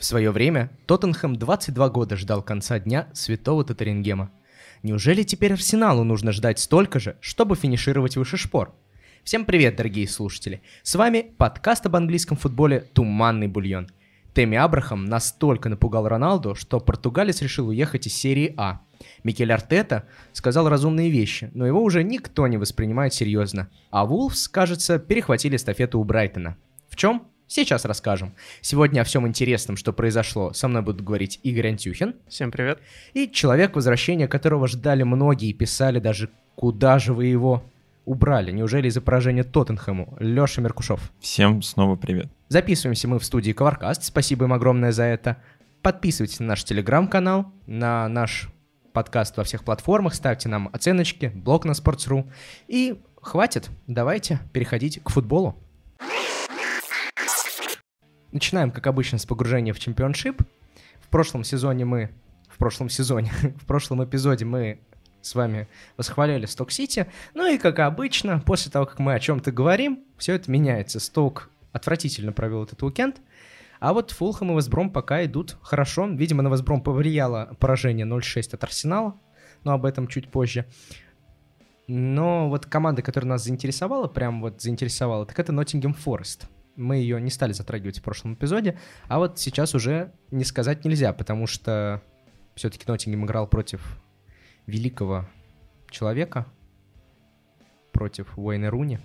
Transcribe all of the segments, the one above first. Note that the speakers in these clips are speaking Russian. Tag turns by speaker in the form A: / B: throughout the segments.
A: В свое время Тоттенхэм 22 года ждал конца дня святого Татарингема. Неужели теперь Арсеналу нужно ждать столько же, чтобы финишировать выше шпор? Всем привет, дорогие слушатели! С вами подкаст об английском футболе «Туманный бульон». Тэмми Абрахам настолько напугал Роналду, что португалец решил уехать из серии А. Микель Артета сказал разумные вещи, но его уже никто не воспринимает серьезно. А Вулфс, кажется, перехватили эстафету у Брайтона. В чем? Сейчас расскажем. Сегодня о всем интересном, что произошло, со мной будут говорить Игорь Антюхин.
B: Всем привет.
A: И человек, возвращения которого ждали многие и писали даже «Куда же вы его убрали? Неужели из-за поражения Тоттенхэму?» Леша Меркушев.
C: Всем снова привет.
A: Записываемся мы в студии Коваркаст. Спасибо им огромное за это. Подписывайтесь на наш телеграм-канал, на наш подкаст во всех платформах, ставьте нам оценочки, блог на Sports.ru. И хватит, давайте переходить к футболу. Начинаем, как обычно, с погружения в чемпионшип. В прошлом сезоне мы... В прошлом сезоне, в прошлом эпизоде мы с вами восхваляли Сток Сити. Ну и, как обычно, после того, как мы о чем-то говорим, все это меняется. Сток отвратительно провел этот уикенд. А вот Фулхэм и Весбром пока идут хорошо. Видимо, на Весбром повлияло поражение 0-6 от Арсенала. Но об этом чуть позже. Но вот команда, которая нас заинтересовала, прям вот заинтересовала, так это Ноттингем Форест мы ее не стали затрагивать в прошлом эпизоде, а вот сейчас уже не сказать нельзя, потому что все-таки Ноттингем играл против великого человека, против Уэйна Руни.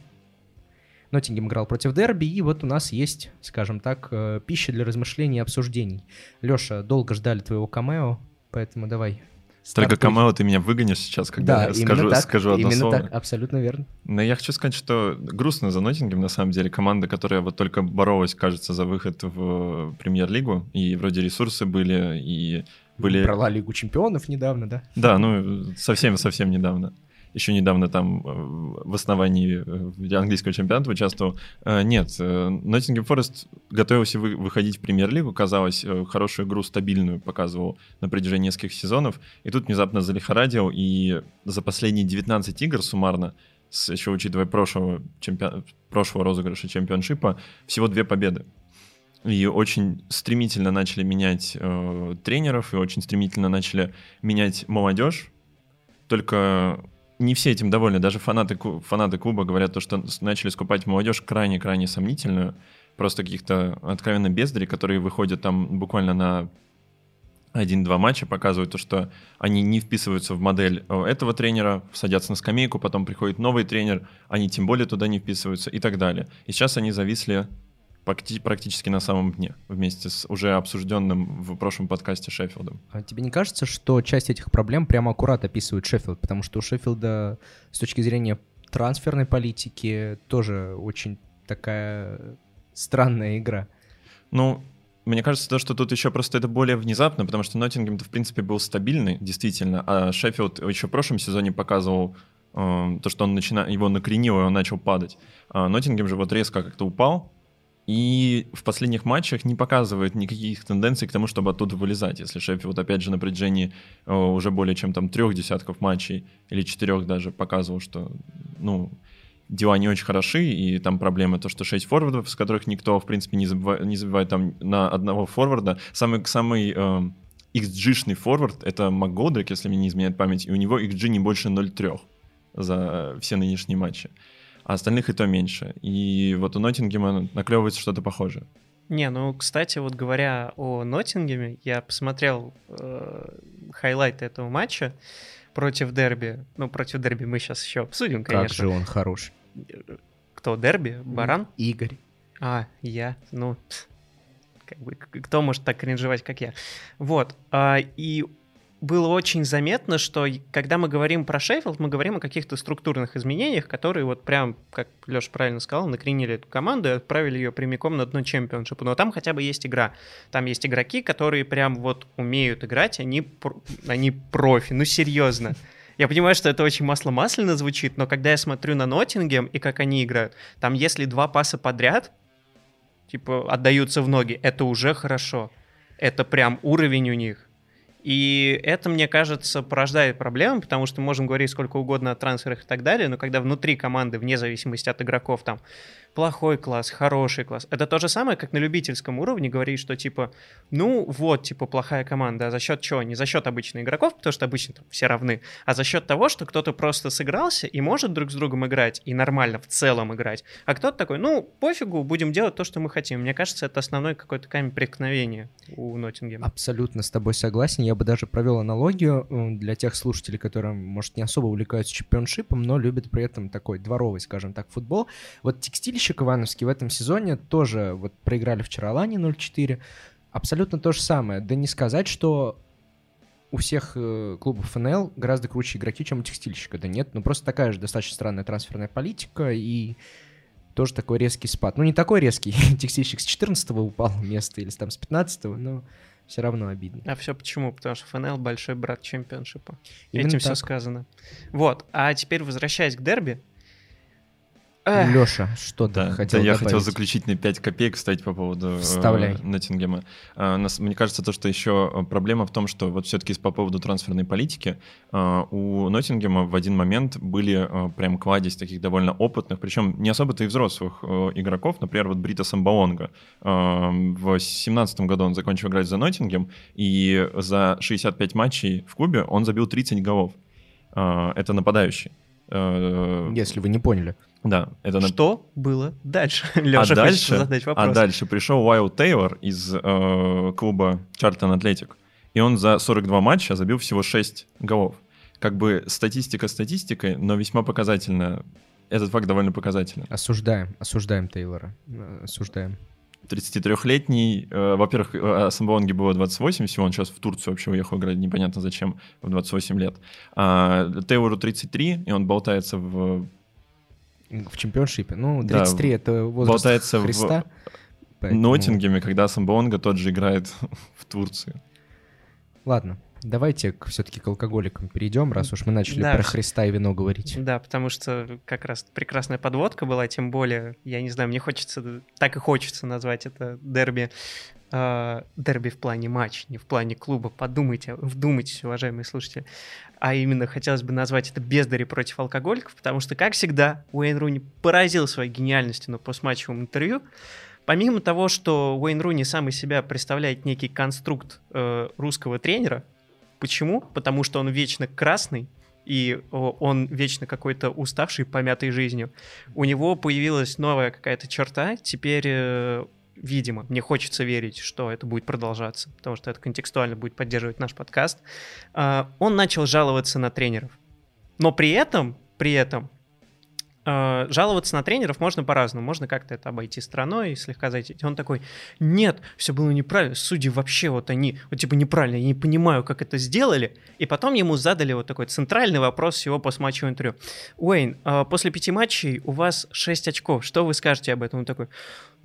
A: Ноттингем играл против Дерби, и вот у нас есть, скажем так, э, пища для размышлений и обсуждений. Леша, долго ждали твоего камео, поэтому давай
C: только Камео ты меня выгонишь сейчас, когда
A: да,
C: я скажу,
A: так,
C: скажу одно
A: именно
C: слово.
A: так, абсолютно верно.
C: Но я хочу сказать, что грустно за Ноттингем, на самом деле. Команда, которая вот только боролась, кажется, за выход в премьер-лигу, и вроде ресурсы были, и были...
A: Брала Лигу чемпионов недавно, да?
C: Да, ну, совсем-совсем недавно еще недавно там э, в основании э, английского чемпионата участвовал. Э, нет, Ноттингем Форест готовился выходить в премьер-лигу, казалось, хорошую игру, стабильную показывал на протяжении нескольких сезонов, и тут внезапно залихорадил, и за последние 19 игр суммарно, еще учитывая прошлого, чемпион, прошлого розыгрыша чемпионшипа, всего две победы. И очень стремительно начали менять э, тренеров, и очень стремительно начали менять молодежь. Только не все этим довольны. Даже фанаты, фанаты клуба говорят, то, что начали скупать молодежь крайне-крайне сомнительную. Просто каких-то откровенно бездари, которые выходят там буквально на один-два матча, показывают то, что они не вписываются в модель э, этого тренера, садятся на скамейку, потом приходит новый тренер, они тем более туда не вписываются и так далее. И сейчас они зависли практически на самом дне, вместе с уже обсужденным в прошлом подкасте Шеффилдом.
A: А тебе не кажется, что часть этих проблем прямо аккурат описывает Шеффилд? Потому что у Шеффилда с точки зрения трансферной политики тоже очень такая странная игра.
C: Ну, мне кажется, то, что тут еще просто это более внезапно, потому что Ноттингем-то, в принципе, был стабильный, действительно, а Шеффилд еще в прошлом сезоне показывал э, то, что он начина... его накренило, и он начал падать. А Ноттингем же вот резко как-то упал, и в последних матчах не показывает никаких тенденций к тому, чтобы оттуда вылезать. Если Шеффилд, опять же, на протяжении э, уже более чем там трех десятков матчей или четырех даже показывал, что, ну, дела не очень хороши, и там проблема то, что шесть форвардов, с которых никто, в принципе, не забывает, не забывает там на одного форварда. Самый, самый э, XG-шный форвард — это МакГодрик, если мне не изменяет память, и у него XG не больше 0,3 за все нынешние матчи а остальных и то меньше. И вот у Ноттингема наклевывается что-то похожее.
B: Не, ну, кстати, вот говоря о Ноттингеме, я посмотрел э, хайлайты этого матча против Дерби. Ну, против Дерби мы сейчас еще обсудим, конечно.
A: Как же он хорош.
B: Кто, Дерби? Баран?
A: Игорь.
B: А, я, ну, как бы, кто может так кринжевать, как я? Вот, а, и было очень заметно, что когда мы говорим про Шеффилд, мы говорим о каких-то структурных изменениях, которые вот прям, как Леша правильно сказал, накренили эту команду и отправили ее прямиком на дно чемпионшипа. Но там хотя бы есть игра. Там есть игроки, которые прям вот умеют играть, они, они профи, ну серьезно. Я понимаю, что это очень масло-масляно звучит, но когда я смотрю на Ноттингем и как они играют, там если два паса подряд, типа, отдаются в ноги, это уже хорошо. Это прям уровень у них И это, мне кажется, порождает проблемы, потому что мы можем говорить сколько угодно о трансферах и так далее, но когда внутри команды, вне зависимости от игроков, там плохой класс, хороший класс. Это то же самое, как на любительском уровне говорить, что типа, ну вот, типа, плохая команда, а за счет чего? Не за счет обычных игроков, потому что обычно там все равны, а за счет того, что кто-то просто сыгрался и может друг с другом играть, и нормально в целом играть. А кто-то такой, ну, пофигу, будем делать то, что мы хотим. Мне кажется, это основной какой-то камень преткновения у Ноттингема.
A: Абсолютно с тобой согласен. Я бы даже провел аналогию для тех слушателей, которые, может, не особо увлекаются чемпионшипом, но любят при этом такой дворовый, скажем так, футбол. Вот текстильщик Подписчик Ивановский в этом сезоне тоже вот проиграли вчера Лани 0-4. Абсолютно то же самое. Да не сказать, что у всех э, клубов ФНЛ гораздо круче игроки, чем у текстильщика. Да нет, ну просто такая же достаточно странная трансферная политика и тоже такой резкий спад. Ну не такой резкий, текстильщик с 14 упал место или там с 15 но все равно обидно.
B: А все почему? Потому что ФНЛ большой брат чемпионшипа. Именно Этим так. все сказано. Вот, а теперь возвращаясь к дерби,
A: Леша, что
C: да,
A: ты хотел
C: да,
A: я
C: добавить? хотел заключительные 5 копеек вставить по поводу
A: Вставляй.
C: Э, Ноттингема. Э, нас, мне кажется, то, что еще э, проблема в том, что вот все-таки по поводу трансферной политики э, у Ноттингема в один момент были э, прям кладезь таких довольно опытных, причем не особо-то и взрослых э, игроков, например, вот Брита Самбаонга. Э, в 17 году он закончил играть за Ноттингем, и за 65 матчей в клубе он забил 30 голов. Э, это нападающий.
A: Э, Если вы не поняли.
C: Да, это
B: Что было дальше? Леша
C: а дальше, задать вопрос. А дальше пришел Уайл Тейлор из э, клуба Чартон Атлетик, и он за 42 матча забил всего 6 голов. Как бы статистика статистикой, но весьма показательно. Этот факт довольно показательный.
A: Осуждаем, осуждаем Тейлора, осуждаем.
C: 33-летний, э, во-первых, э, Самбонге было 28 всего, он сейчас в Турцию вообще уехал играть, непонятно зачем, в 28 лет. А Тейлору 33, и он болтается в
A: в чемпионшипе. Ну, 33 да, это возраст
C: болтается
A: Христа.
C: В поэтому... Ноттингеме, когда Самбонга тот же играет в Турции.
A: Ладно, давайте все-таки к алкоголикам перейдем, раз уж мы начали да, про Христа и вино говорить.
B: Да, потому что как раз прекрасная подводка была, тем более, я не знаю, мне хочется, так и хочется назвать это дерби э, дерби в плане матч, не в плане клуба. Подумайте, вдумайтесь, уважаемые слушатели. А именно хотелось бы назвать это бездари против алкоголиков, потому что, как всегда, Уэйн Руни поразил своей гениальностью на постматчевом интервью. Помимо того, что Уэйн Руни сам из себя представляет некий конструкт э, русского тренера, почему? Потому что он вечно красный, и он вечно какой-то уставший, помятый жизнью. У него появилась новая какая-то черта, теперь э, видимо, мне хочется верить, что это будет продолжаться, потому что это контекстуально будет поддерживать наш подкаст, а, он начал жаловаться на тренеров. Но при этом, при этом, а, жаловаться на тренеров можно по-разному. Можно как-то это обойти стороной и слегка зайти. Он такой, нет, все было неправильно, судьи вообще вот они, вот типа неправильно, я не понимаю, как это сделали. И потом ему задали вот такой центральный вопрос его постматчевого интервью. Уэйн, а, после пяти матчей у вас 6 очков, что вы скажете об этом? Он такой,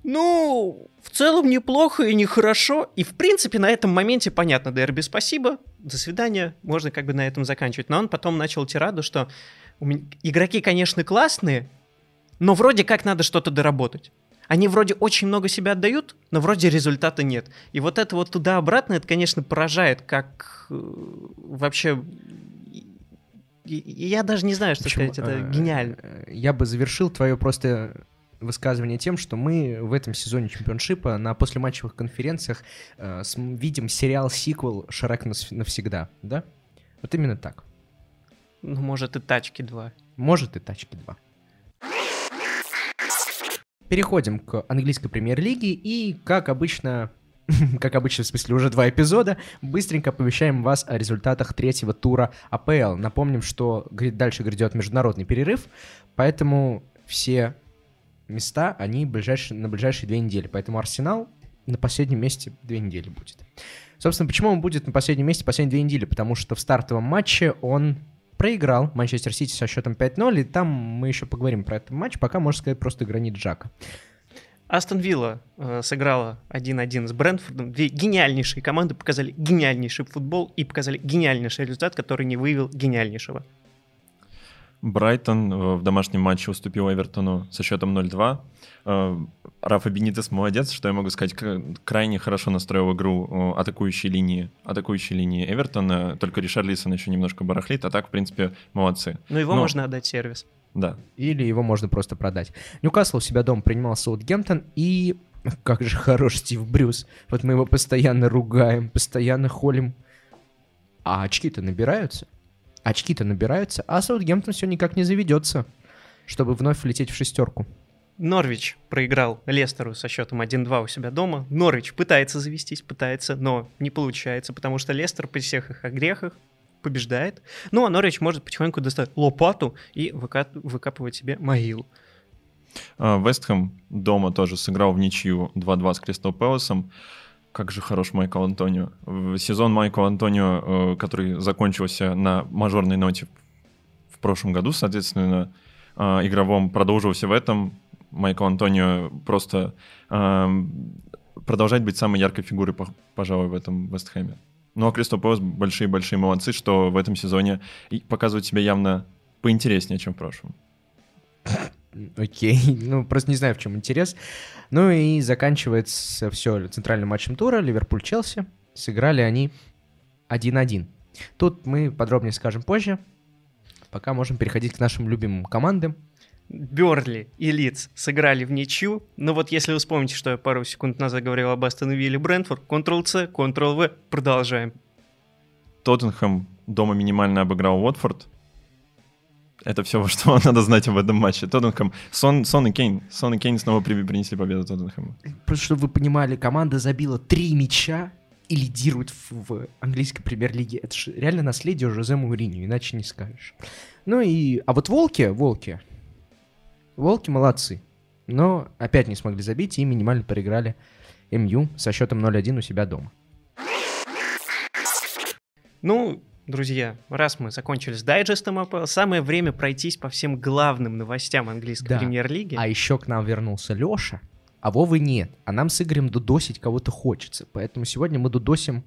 B: ну, в целом неплохо и нехорошо. И, в принципе, на этом моменте понятно, Дерби, спасибо, до свидания, можно как бы на этом заканчивать. Но он потом начал тираду, что меня... игроки, конечно, классные, но вроде как надо что-то доработать. Они вроде очень много себя отдают, но вроде результата нет. И вот это вот туда-обратно, это, конечно, поражает, как э, вообще я даже не знаю, что Почему? сказать, это э, гениально.
A: Я бы завершил твое просто высказывание тем, что мы в этом сезоне чемпионшипа на послематчевых конференциях э, видим сериал-сиквел «Шрек навсегда», да? Вот именно так.
B: Ну, может, и «Тачки 2».
A: Может, и «Тачки 2». Переходим к английской премьер-лиге и, как обычно, как обычно, в смысле, уже два эпизода, быстренько оповещаем вас о результатах третьего тура АПЛ. Напомним, что дальше грядет международный перерыв, поэтому все места, они ближайшие, на ближайшие две недели. Поэтому Арсенал на последнем месте две недели будет. Собственно, почему он будет на последнем месте последние две недели? Потому что в стартовом матче он проиграл Манчестер Сити со счетом 5-0, и там мы еще поговорим про этот матч, пока, можно сказать, просто гранит Джака.
B: Астон Вилла э, сыграла 1-1 с Брэнфордом. Две гениальнейшие команды показали гениальнейший футбол и показали гениальнейший результат, который не выявил гениальнейшего.
C: Брайтон э, в домашнем матче уступил Эвертону со счетом 0-2. Э, Рафа Бенитес молодец, что я могу сказать, крайне хорошо настроил игру э, атакующей линии, атакующей линии Эвертона, только Ришар Лисон еще немножко барахлит, а так, в принципе, молодцы.
B: Но его Но... можно отдать сервис.
C: Да.
A: Или его можно просто продать. Ньюкасл у себя дома принимал Саутгемптон, и как же хорош Стив Брюс. Вот мы его постоянно ругаем, постоянно холим. А очки-то набираются. Очки-то набираются, а Саутгемптон все никак не заведется, чтобы вновь влететь в шестерку.
B: Норвич проиграл Лестеру со счетом 1-2 у себя дома. Норвич пытается завестись, пытается, но не получается, потому что Лестер при всех их огрехах побеждает. Ну, а Норвич может потихоньку достать лопату и выкапывать себе могилу.
C: А, Вестхэм дома тоже сыграл в ничью 2-2 с Кристал Пэласом. Как же хорош Майкл Антонио. Сезон Майкла Антонио, э, который закончился на мажорной ноте в прошлом году, соответственно, э, игровом, продолжился в этом. Майкл Антонио просто э, продолжает быть самой яркой фигурой, пожалуй, в этом Вестхэме. Ну а Кристал Пэлас большие-большие молодцы, что в этом сезоне показывают себя явно поинтереснее, чем в прошлом.
A: Окей, ну просто не знаю, в чем интерес. Ну и заканчивается все центральным матчем тура, Ливерпуль-Челси. Сыграли они 1-1. Тут мы подробнее скажем позже. Пока можем переходить к нашим любимым командам.
B: Берли и Лидс сыграли в ничью, но вот если вы вспомните, что я пару секунд назад говорил об Астон Вилле Брентфорд, Ctrl-C, Ctrl-V, продолжаем.
C: Тоттенхэм дома минимально обыграл Уотфорд, это все, что надо знать об этом матче. Тоттенхэм. Сон, Сон и Кейн. Сон и Кейн снова принесли победу Тоттенхэму.
A: Просто чтобы вы понимали, команда забила три мяча и лидирует в, в английской премьер-лиге. Это же реально наследие Жозе Мауриньо, иначе не скажешь. Ну и... А вот Волки, Волки... Волки молодцы. Но опять не смогли забить и минимально проиграли МЮ со счетом 0-1 у себя дома.
B: Ну, друзья, раз мы закончили с дайджестом АПЛ, самое время пройтись по всем главным новостям английской да. премьер-лиги.
A: А еще к нам вернулся Леша, а Вовы нет. А нам с Игорем дудосить кого-то хочется. Поэтому сегодня мы дудосим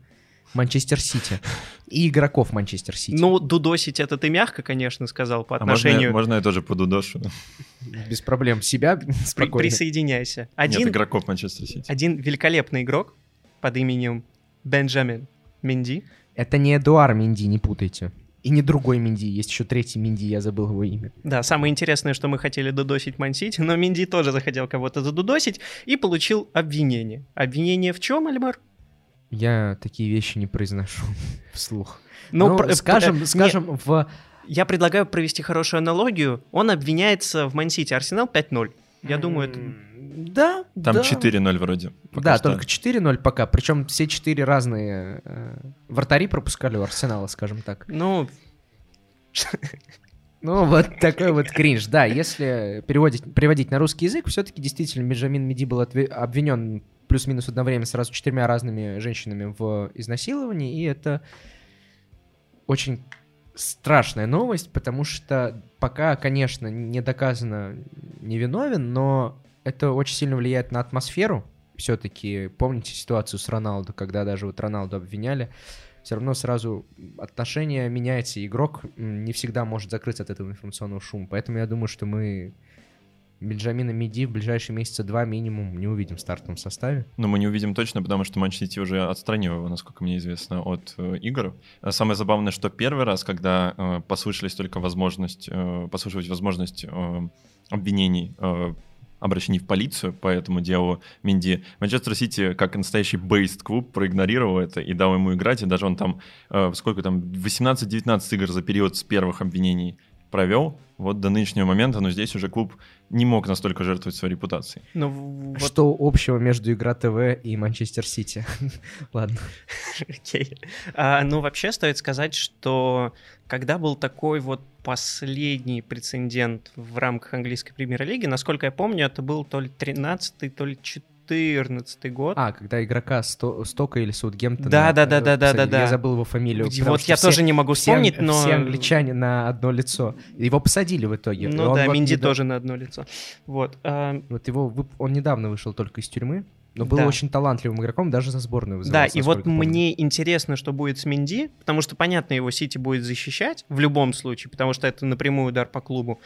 A: Манчестер Сити и игроков Манчестер Сити.
B: Ну, дудосить это ты мягко, конечно, сказал по отношению... А
C: можно, я, можно я тоже по дудошу?
A: Без проблем. Себя спокойно.
B: Присоединяйся.
C: Один, Нет, игроков Манчестер Сити.
B: Один великолепный игрок под именем Бенджамин Менди
A: это не Эдуар Минди, не путайте. И не другой Минди, есть еще третий Минди, я забыл его имя.
B: Да, самое интересное, что мы хотели додосить Мансити, но Минди тоже захотел кого-то задудосить и получил обвинение. Обвинение в чем, Альмар?
A: Я такие вещи не произношу вслух. Ну, ну про, скажем, про, скажем, не, в...
B: Я предлагаю провести хорошую аналогию. Он обвиняется в Мансити Арсенал 5-0. Я думаю, это...
A: Да,
C: Там
A: да.
C: 4-0 вроде.
A: Да, что. только 4-0 пока. Причем все четыре разные э, вратари пропускали у Арсенала, скажем так.
B: Ну...
A: Ну, вот такой вот кринж. Да, если переводить, переводить на русский язык, все-таки действительно Бенджамин Меди был обвинен плюс-минус одновременно сразу четырьмя разными женщинами в изнасиловании, и это очень страшная новость, потому что пока, конечно, не доказано невиновен, но это очень сильно влияет на атмосферу. Все-таки помните ситуацию с Роналду, когда даже вот Роналду обвиняли, все равно сразу отношение меняется, игрок не всегда может закрыться от этого информационного шума. Поэтому я думаю, что мы Бенджамина Меди в ближайшие месяца два минимум не увидим в стартовом составе.
C: Но мы не увидим точно, потому что Манчестер Сити уже отстранил его, насколько мне известно, от э, игр. А самое забавное, что первый раз, когда э, послышались только возможность, э, послышалась возможность э, обвинений э, обращений в полицию по этому делу Минди. Манчестер Сити, как настоящий бейст-клуб, проигнорировал это и дал ему играть, и даже он там, э, сколько там, 18-19 игр за период с первых обвинений провел, вот до нынешнего момента, но здесь уже клуб не мог настолько жертвовать своей репутацией.
A: Ну, вот... Что общего между Игра ТВ и Манчестер Сити? Ладно.
B: Окей. А, ну, вообще стоит сказать, что когда был такой вот последний прецедент в рамках английской премьер-лиги, насколько я помню, это был то ли 13-й, то ли 14 14 год.
A: А, когда игрока Сто, Стока или Саутгемптона...
B: Да, да, да, да, да, да, да.
A: Я забыл его фамилию.
B: Вот я тоже не могу вспомнить, но...
A: Все англичане на одно лицо. Его посадили в итоге.
B: Ну да, Минди тоже на одно лицо. Вот. А...
A: Вот его... Он недавно вышел только из тюрьмы. Но был
B: Да.
A: очень талантливым игроком, даже за сборную
B: Да,
A: вызывался,
B: и вот
A: помню.
B: мне интересно, что будет с Минди, потому что, понятно, его Сити будет защищать в любом случае, потому что это напрямую удар по клубу.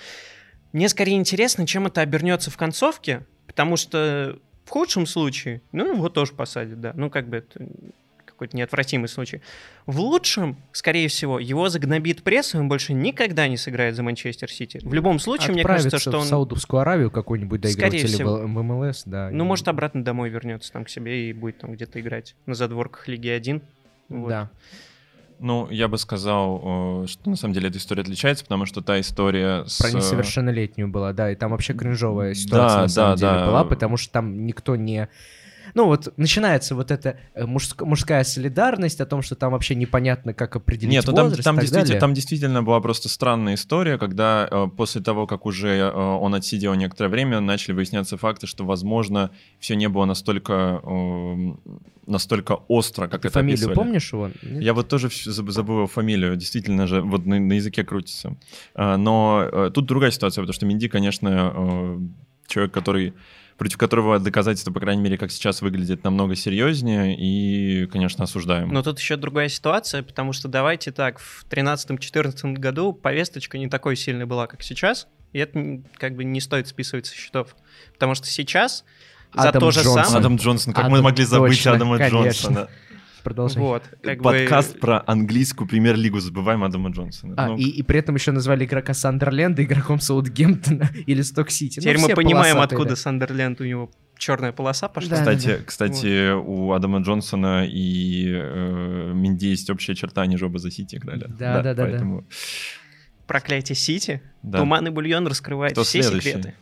B: Мне скорее интересно, чем это обернется в концовке, потому что в худшем случае, ну, его тоже посадят, да. Ну, как бы это какой-то неотвратимый случай. В лучшем, скорее всего, его загнобит пресс, и он больше никогда не сыграет за Манчестер Сити. В любом случае, мне кажется, что
A: в
B: он...
A: Саудовскую Аравию какой-нибудь доигрывать
B: Скорее
A: или
B: всего.
A: в в МЛС, да.
B: Ну,
A: и-
B: может, обратно домой вернется там к себе и будет там где-то играть на задворках Лиги 1. Вот.
A: Да.
C: Ну, я бы сказал, э, что на самом деле эта история отличается, потому что та история с...
A: Про несовершеннолетнюю была, да, и там вообще кринжовая ситуация
C: Да,
A: на самом
C: да,
A: деле
C: да.
A: была, потому что там никто не... Ну вот начинается вот эта э, мужск- мужская солидарность о том, что там вообще непонятно, как определить
C: Нет, ну там,
A: возраст
C: там,
A: и так
C: действительно,
A: далее.
C: там действительно была просто странная история, когда э, после того, как уже э, он отсидел некоторое время, начали выясняться факты, что, возможно, все не было настолько, э, настолько остро, как
A: Ты
C: это
A: фамилию
C: описывали.
A: помнишь его? Нет?
C: Я вот тоже забыл его фамилию, действительно же, вот на, на языке крутится. А, Но э, тут другая ситуация, потому что Минди, конечно, э, человек, который против которого доказательства, по крайней мере, как сейчас выглядит, намного серьезнее и, конечно, осуждаем.
B: Но тут еще другая ситуация, потому что давайте так, в 13-14 году повесточка не такой сильной была, как сейчас, и это как бы не стоит списывать со счетов. Потому что сейчас за
A: Адам
B: то же
A: Джонсон.
B: самое...
C: Адам Джонсон, как мы
A: Адам,
C: могли забыть
A: точно,
C: Адама
A: конечно.
C: Джонсона?
A: Продолжай.
B: Вот, как бы-
C: Подкаст про английскую премьер-лигу, забываем Адама Джонсона.
A: А,
C: Ну,
A: и, и при этом еще назвали игрока Сандерленда игроком Саутгемптона или Сток-Сити. Ну,
B: Теперь мы
A: все
B: понимаем,
A: полосатые,
B: откуда
A: да.
B: Сандерленд у него черная полоса пошла.
A: Да.
C: Кстати, кстати, у Адама Джонсона и э, Менди есть общая черта, они же оба за Сити играли.
A: Да, да, да, да.
C: поэтому,
B: Проклятие Сити.
C: да.
B: Туманный бульон раскрывает
C: Кто
B: все
C: следующий?
B: секреты.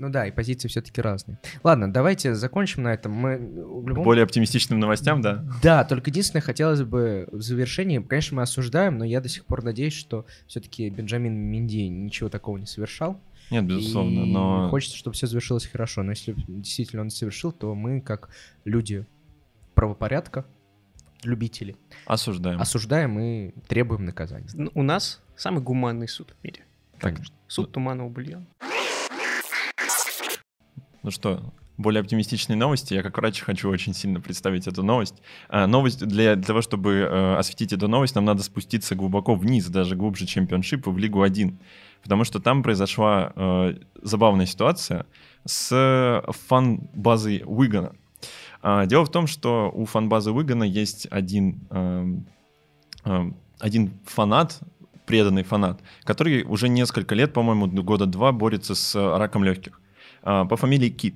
A: Ну да, и позиции все-таки разные. Ладно, давайте закончим на этом. Мы в
C: К
A: любом
C: более оптимистичным новостям, да?
A: Да, только единственное, хотелось бы в завершении, конечно, мы осуждаем, но я до сих пор надеюсь, что все-таки Бенджамин Минди ничего такого не совершал.
C: Нет, безусловно,
A: И
C: но...
A: хочется, чтобы все завершилось хорошо. Но если действительно он совершил, то мы, как люди правопорядка, любители,
C: Осуждаем.
A: осуждаем и требуем наказания.
B: У нас самый гуманный суд в мире.
C: Конечно.
B: Суд туманного бульона.
C: Ну что, более оптимистичные новости. Я как врач хочу очень сильно представить эту новость. А, новость для, для того, чтобы э, осветить эту новость, нам надо спуститься глубоко вниз, даже глубже чемпионшипа в Лигу 1. Потому что там произошла э, забавная ситуация с фан-базой Уигана. А, дело в том, что у фан-базы Уигана есть один, эм, эм, один фанат, преданный фанат, который уже несколько лет, по-моему, года два борется с э, раком легких по фамилии Кит.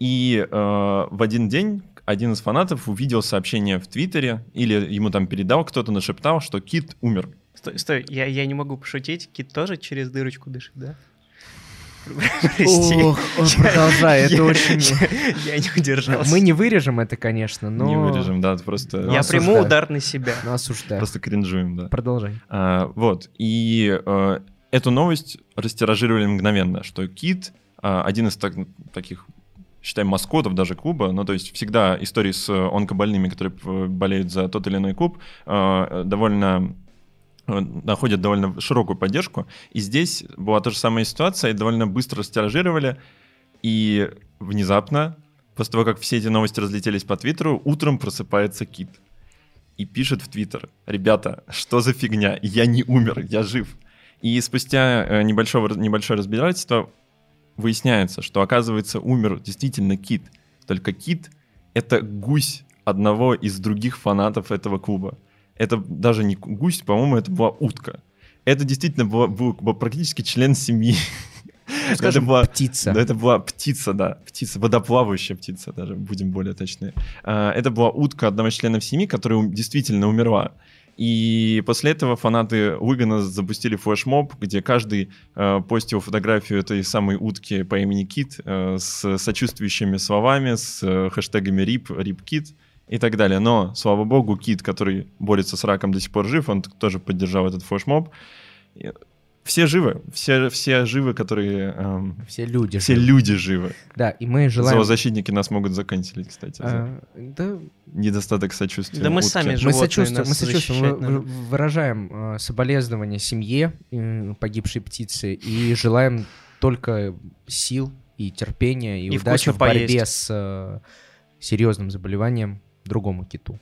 C: И э, в один день один из фанатов увидел сообщение в Твиттере, или ему там передал кто-то, нашептал, что Кит умер.
B: Стой, стой, я, я не могу пошутить. Кит тоже через дырочку дышит, да? Прости.
A: Ох, продолжай, это
B: Я-
A: очень...
B: Я не удержался.
A: Мы не вырежем это, конечно, но...
C: Не вырежем, да, просто,
A: Ну,
B: Я
A: осуждаю.
B: приму удар на себя.
A: Но осуждаем.
C: просто кринжуем, да.
A: Продолжай.
C: А, вот, и э, эту новость растиражировали мгновенно, что Кит, один из так- таких, считаем, маскотов даже клуба, ну, то есть всегда истории с онкобольными, которые э, болеют за тот или иной клуб, э, довольно э, находят довольно широкую поддержку. И здесь была та же самая ситуация, и довольно быстро растиражировали, и внезапно, после того, как все эти новости разлетелись по Твиттеру, утром просыпается Кит и пишет в Твиттер, ребята, что за фигня, я не умер, я жив. И спустя небольшого, небольшое разбирательство выясняется, что, оказывается, умер действительно Кит. Только Кит — это гусь одного из других фанатов этого клуба. Это даже не гусь, по-моему, это была утка. Это действительно была- был, был практически член семьи.
A: Скажем,
C: это была,
A: птица.
C: да, это была птица, да, птица, водоплавающая птица, даже будем более точны. А, Это была утка одного из членов семьи, которая действительно умерла. И после этого фанаты Уигана запустили флешмоб, где каждый э, постил фотографию этой самой утки по имени Кит э, с сочувствующими словами, с э, хэштегами рип Кит и так далее. Но, слава богу, Кит, который борется с раком, до сих пор жив, он тоже поддержал этот флешмоб. Все живы, все, все живы, которые... эм,
A: Все люди.
C: все
A: живы.
C: люди живы.
A: Да, и мы желаем...
C: Зоозащитники нас могут заканчелить, кстати, за
A: а, да,
C: недостаток сочувствия.
B: Да мы
C: утке.
B: сами
A: мы
B: животные,
A: сочувствуем, мы сочувствуем, вы-
B: надо.
A: вы- выражаем э, соболезнования семье э, погибшей птицы и желаем только сил и терпения, и,
B: И
A: удачи в борьбе
B: поесть.
A: с э, серьезным заболеванием другому киту.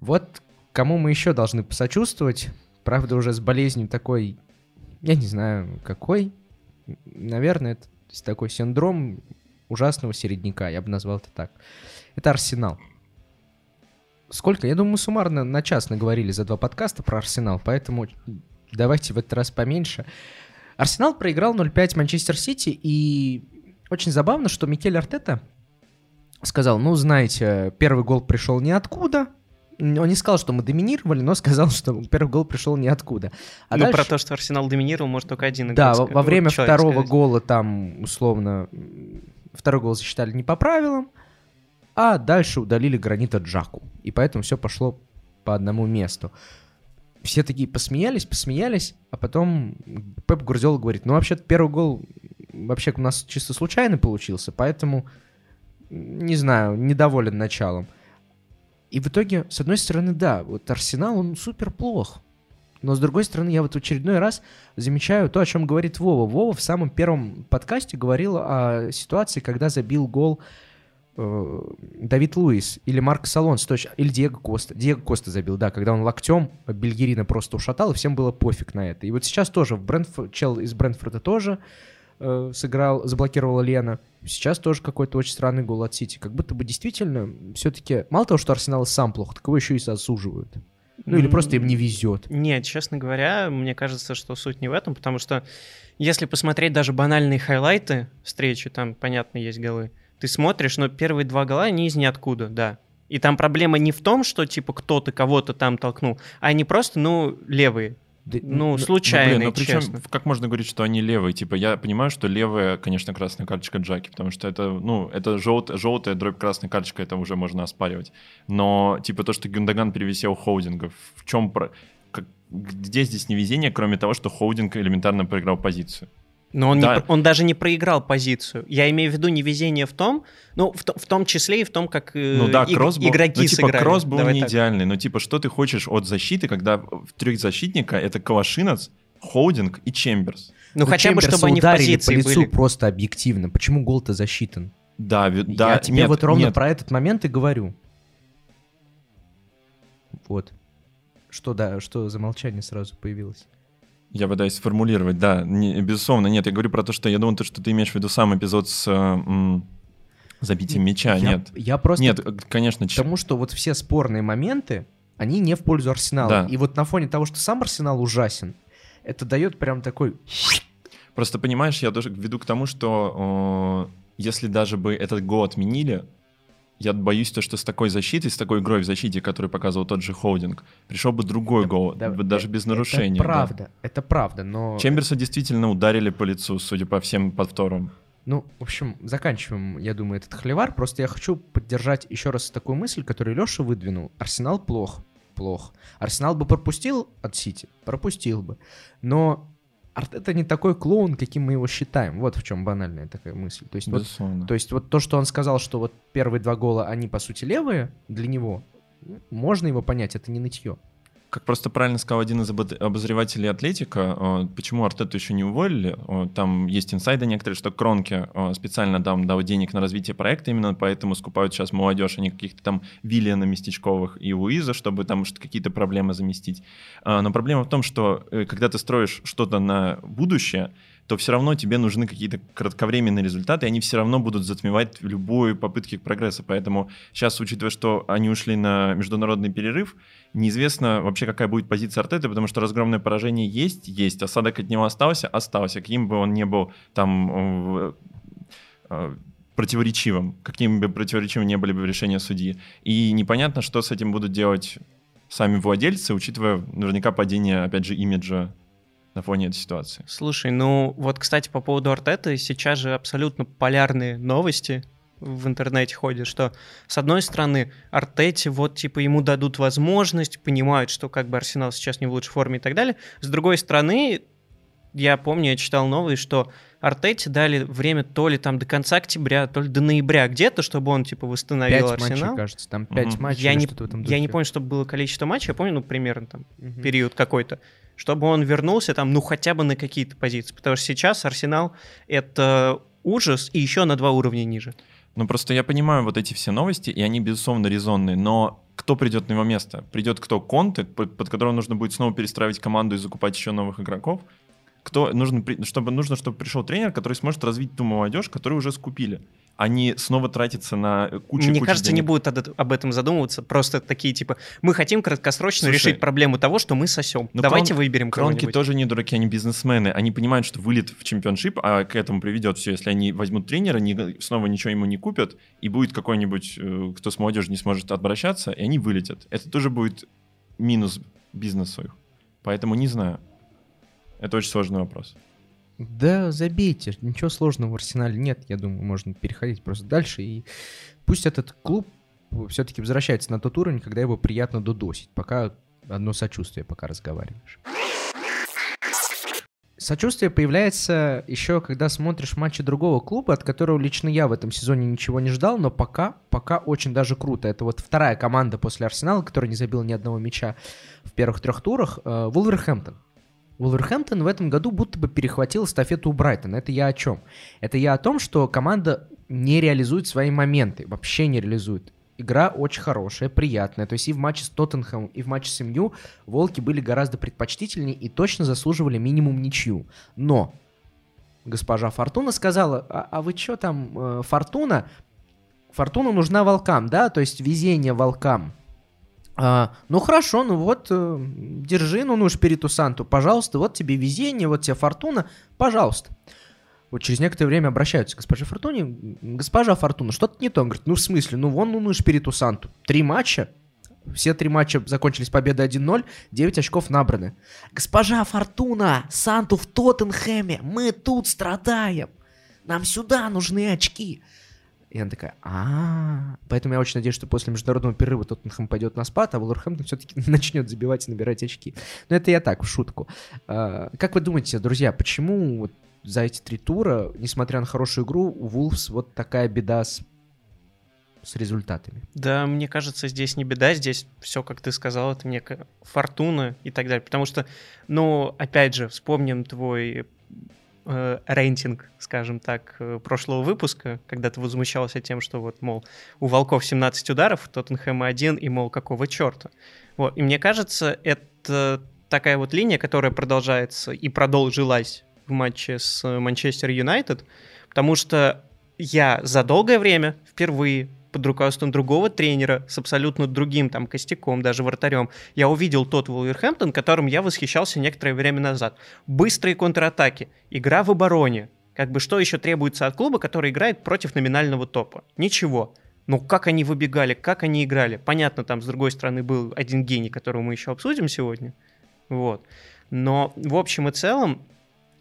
A: Вот кому мы еще должны посочувствовать, правда, уже с болезнью такой, я не знаю, какой, наверное, это такой синдром ужасного середняка, я бы назвал это так. Это Арсенал. Сколько? Я думаю, мы суммарно на час наговорили за два подкаста про Арсенал, поэтому давайте в этот раз поменьше. Арсенал проиграл 0-5 Манчестер Сити, и очень забавно, что Микель Артета сказал, ну, знаете, первый гол пришел ниоткуда. Он не сказал, что мы доминировали, но сказал, что первый гол пришел ниоткуда. А
B: ну,
A: дальше-
B: про то, что Арсенал доминировал, может только один
A: да,
B: игрок
A: во, время
B: человек
A: второго
B: сказать.
A: гола там, условно, второй гол засчитали не по правилам, а дальше удалили гранита Джаку. И поэтому все пошло по одному месту. Все такие посмеялись, посмеялись, а потом Пеп Гвардиола говорит, ну, вообще-то первый гол вообще у нас чисто случайно получился, поэтому, не знаю, недоволен началом. И в итоге, с одной стороны, да, вот Арсенал, он супер плох. Но с другой стороны, я вот в очередной раз замечаю то, о чем говорит Вова. Вова в самом первом подкасте говорил о ситуации, когда забил гол э, Давид Луис или Марк Салонс, точно, или Диего Коста. Диего Коста забил, да, когда он локтем Бельгерина просто ушатал, и всем было пофиг на это. И вот сейчас тоже в Брентфор- чел из Брентфорда тоже э, сыграл, заблокировал Лена. Сейчас тоже какой-то очень странный гол от Сити. Как будто бы действительно все-таки, мало того, что Арсенал сам плохо, так его еще и засуживают. Ну или просто им не везет.
B: Нет, честно говоря, мне кажется, что суть не в этом, потому что если посмотреть даже банальные хайлайты встречи, там, понятно, есть голы, ты смотришь, но первые два гола, они из ниоткуда, да. И там проблема не в том, что, типа, кто-то кого-то там толкнул, а они просто, ну, левые. Ну,
C: Ну,
B: случайные,
C: блин, ну причем,
B: честно.
C: как можно говорить, что они левые? Типа, я понимаю, что левая, конечно, красная карточка Джаки, потому что это, ну, это жел- желтая дробь красная карточка, это уже можно оспаривать. Но, типа, то, что Гюндаган перевисел Хоудинга, в чем... Про... как- Где здесь невезение, кроме того, что Хоудинг элементарно проиграл позицию?
B: Но он,
C: Да.
B: не, он даже не проиграл позицию. Я имею в виду невезение в том, ну, в, в том числе и в том, как э,
C: Ну да,
B: иг-
C: кросс был,
B: игроки
C: ну, типа,
B: сыграли.
C: кросс был
B: Давай
C: не
B: так.
C: идеальный, но типа что ты хочешь от защиты, когда в трех защитника это Калашинец, Хоудинг и Чемберс.
B: Ну, хотя бы, чтобы они в позиции
A: по лицу
B: были.
A: просто объективно. Почему гол-то засчитан?
C: Да, да,
A: Я тебе
C: нет,
A: вот ровно
C: нет,
A: про этот момент и говорю. Вот. Что, да, что за молчание сразу появилось?
C: Я пытаюсь сформулировать, да, не- безусловно, нет, я говорю про то, что я думаю, то, что ты имеешь в виду сам эпизод с э, м, забитием мяча,
A: я,
C: нет.
A: Я просто
C: Нет, конечно,
A: Потому что вот все спорные моменты, они не в пользу Арсенала.
C: Да.
A: И вот на фоне того, что сам Арсенал ужасен, это дает прям такой...
C: просто понимаешь, я тоже веду к тому, что э, если даже бы этот гол отменили, я боюсь то, что с такой защитой, с такой игрой в защите, которую показывал тот же Холдинг, пришел бы другой гол,
A: Да,
C: даже
A: э-
C: без нарушения.
A: Это
C: да.
A: правда, это правда, но...
C: Чемберса действительно ударили по лицу, судя по всем повторам.
A: Ну, в общем, заканчиваем, я думаю, этот холивар. Просто я хочу поддержать еще раз такую мысль, которую Леша выдвинул. Арсенал плох. Плох. Арсенал бы пропустил от Сити? Пропустил бы. Но Артета не такой клоун, каким мы его считаем. Вот в чем банальная такая мысль. То есть, вот, то есть вот то, что он сказал, что вот первые два гола, они по сути левые для него, можно его понять, это не нытье.
C: Как просто правильно сказал один из обо- обозревателей Атлетика, э, почему Артету еще не уволили, э, там есть инсайды некоторые, что Кронке э, специально там дал денег на развитие проекта, именно поэтому скупают сейчас молодежь, а не каких-то там Виллиана местечковых и Луиза, чтобы там какие-то проблемы заместить. Но проблема в том, что когда ты строишь что-то на будущее, то все равно тебе нужны какие-то кратковременные результаты, и они все равно будут затмевать любую попытки к прогрессу. Поэтому сейчас, учитывая, что они ушли на международный перерыв, неизвестно вообще, какая будет позиция Артеты, потому что разгромное поражение есть, есть, осадок от него остался, остался, каким бы он ни был там э, э, противоречивым, каким бы противоречивым не были бы решения судьи. И непонятно, что с этим будут делать сами владельцы, учитывая наверняка падение, опять же, имиджа на фоне этой ситуации.
B: Слушай, ну вот, кстати, по поводу Артета, сейчас же абсолютно полярные новости в интернете ходят, что с одной стороны Артете вот типа ему дадут возможность, понимают, что как бы Арсенал сейчас не в лучшей форме и так далее. С другой стороны, я помню, я читал новые, что Артете дали время то ли там до конца октября, то ли до ноября где-то, чтобы он типа восстановил
A: Пять матчей,
B: Арсенал.
A: кажется, там пять
C: Мгм.
A: матчей
B: Я
A: или
B: не,
A: что-то в этом
B: я не помню, чтобы было количество матчей, я помню, ну, примерно там
A: Мгм.
B: период какой-то, чтобы он вернулся там, ну, хотя бы на какие-то позиции. Потому что сейчас Арсенал — это ужас и еще на два уровня ниже.
C: Ну, просто я понимаю вот эти все новости, и они, безусловно, резонные, но кто придет на его место? Придет кто? Конте, под, которого нужно будет снова перестраивать команду и закупать еще новых игроков? Кто нужно, чтобы, нужно, чтобы пришел тренер, который сможет развить ту молодежь, которую уже скупили они снова тратятся на кучу
B: Мне
C: кучу
B: кажется,
C: денег.
B: не будут об этом задумываться. Просто такие типа, мы хотим краткосрочно Слушай, решить проблему того, что мы сосем. Ну, Давайте крон, выберем
C: Кронки тоже не дураки, они бизнесмены. Они понимают, что вылет в чемпионшип, а к этому приведет все. Если они возьмут тренера, не, снова ничего ему не купят, и будет какой-нибудь, э, кто с молодежью не сможет обращаться, и они вылетят. Это тоже будет минус бизнесу их. Поэтому не знаю. Это очень сложный вопрос.
A: Да, забейте, ничего сложного в Арсенале нет, я думаю, можно переходить просто дальше, и пусть этот клуб все-таки возвращается на тот уровень, когда его приятно додосить, пока одно сочувствие, пока разговариваешь. Сочувствие появляется еще, когда смотришь матчи другого клуба, от которого лично я в этом сезоне ничего не ждал, но пока, пока очень даже круто. Это вот вторая команда после Арсенала, которая не забила ни одного мяча в первых трех турах, э, Вулверхэмптон. Вулверхэмптон в этом году будто бы перехватил эстафету у Брайтона. Это я о чем? Это я о том, что команда не реализует свои моменты, вообще не реализует. Игра очень хорошая, приятная. То есть и в матче с Тоттенхэмом, и в матче с МЮ волки были гораздо предпочтительнее и точно заслуживали минимум ничью. Но госпожа Фортуна сказала, а, а вы что там, э, Фортуна? Фортуна нужна волкам, да? То есть везение волкам. А, ну хорошо, ну вот, э, держи, ну, ну, Шпириту Санту, пожалуйста, вот тебе везение, вот тебе фортуна, пожалуйста. Вот через некоторое время обращаются к госпоже Фортуне. Госпожа Фортуна, что-то не то. Он говорит, ну в смысле, ну вон, ну, ну, Шпириту Санту. Три матча, все три матча закончились победой 1-0, 9 очков набраны. Госпожа Фортуна, Санту в Тоттенхэме, мы тут страдаем. Нам сюда нужны очки. И она такая, а Поэтому я очень надеюсь, что после международного перерыва Тоттенхэм пойдет на спад, а Вулверхэмптон все-таки начнет забивать и набирать очки. Но это я так, в шутку. А, как вы думаете, друзья, почему за эти три тура, несмотря на хорошую игру, у Вулфс вот такая беда с с результатами.
B: Да, мне кажется, здесь не беда, здесь все, как ты сказал, это некая фортуна и так далее. Потому что, ну, опять же, вспомним твой э, рейтинг, скажем так, э, прошлого выпуска, когда ты возмущался тем, что вот, мол, у Волков 17 ударов, Тоттенхэма один, и, мол, какого черта. Вот. И мне кажется, это такая вот линия, которая продолжается и продолжилась в матче с Манчестер Юнайтед, потому что я за долгое время впервые под руководством другого тренера с абсолютно другим там костяком, даже вратарем, я увидел тот Вулверхэмптон, которым я восхищался некоторое время назад. Быстрые контратаки, игра в обороне. Как бы что еще требуется от клуба, который играет против номинального топа? Ничего. Ну, как они выбегали, как они играли. Понятно, там, с другой стороны, был один гений, которого мы еще обсудим сегодня. Вот. Но, в общем и целом,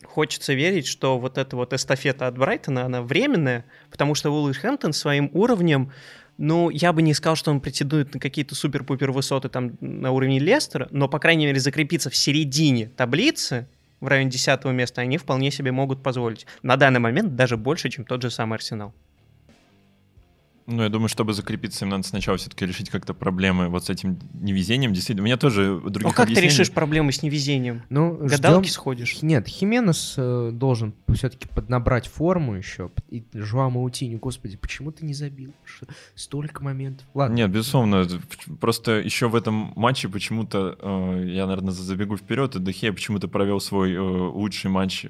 B: хочется верить, что вот эта вот эстафета от Брайтона, она временная, потому что Уолверхэмптон своим уровнем, ну, я бы не сказал, что он претендует на какие-то супер-пупер высоты там на уровне Лестера, но, по крайней мере, закрепиться в середине таблицы, в районе 10 места, они вполне себе могут позволить. На данный момент даже больше, чем тот же самый Арсенал.
C: Ну, я думаю, чтобы закрепиться, им надо сначала все-таки решить как-то проблемы вот с этим невезением. Действительно, у меня тоже других
B: А как
C: объяснений...
B: ты решишь проблемы с невезением?
A: Ну,
B: Гадалки ждем... сходишь?
A: Нет, Хименес э, должен все-таки поднабрать форму еще. И Жуа Маутини, господи, почему ты не забил? Что? Столько моментов. Ладно.
C: Нет, безусловно. Просто еще в этом матче почему-то, э, я, наверное, забегу вперед, и Дехе почему-то провел свой э, лучший матч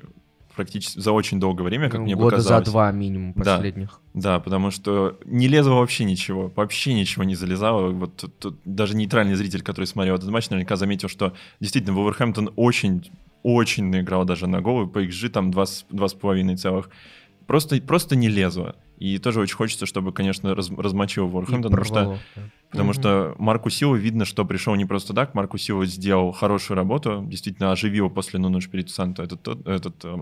C: практически за очень долгое время, как ну, мне
A: года
C: показалось.
A: за два минимум последних.
C: Да, да, потому что не лезло вообще ничего, вообще ничего не залезало. Вот тут, тут даже нейтральный зритель, который смотрел этот матч, наверняка заметил, что действительно Вулверхэмптон очень очень наиграл даже на голову, по XG там 2,5 целых. Просто, просто не лезло. И тоже очень хочется, чтобы, конечно, раз, размочил Ворхэмптон, потому что, да. потому что Марку Силу видно, что пришел не просто так. Марку Силу сделал хорошую работу, действительно оживил после Нуну Шпириту Санту этот, этот, э,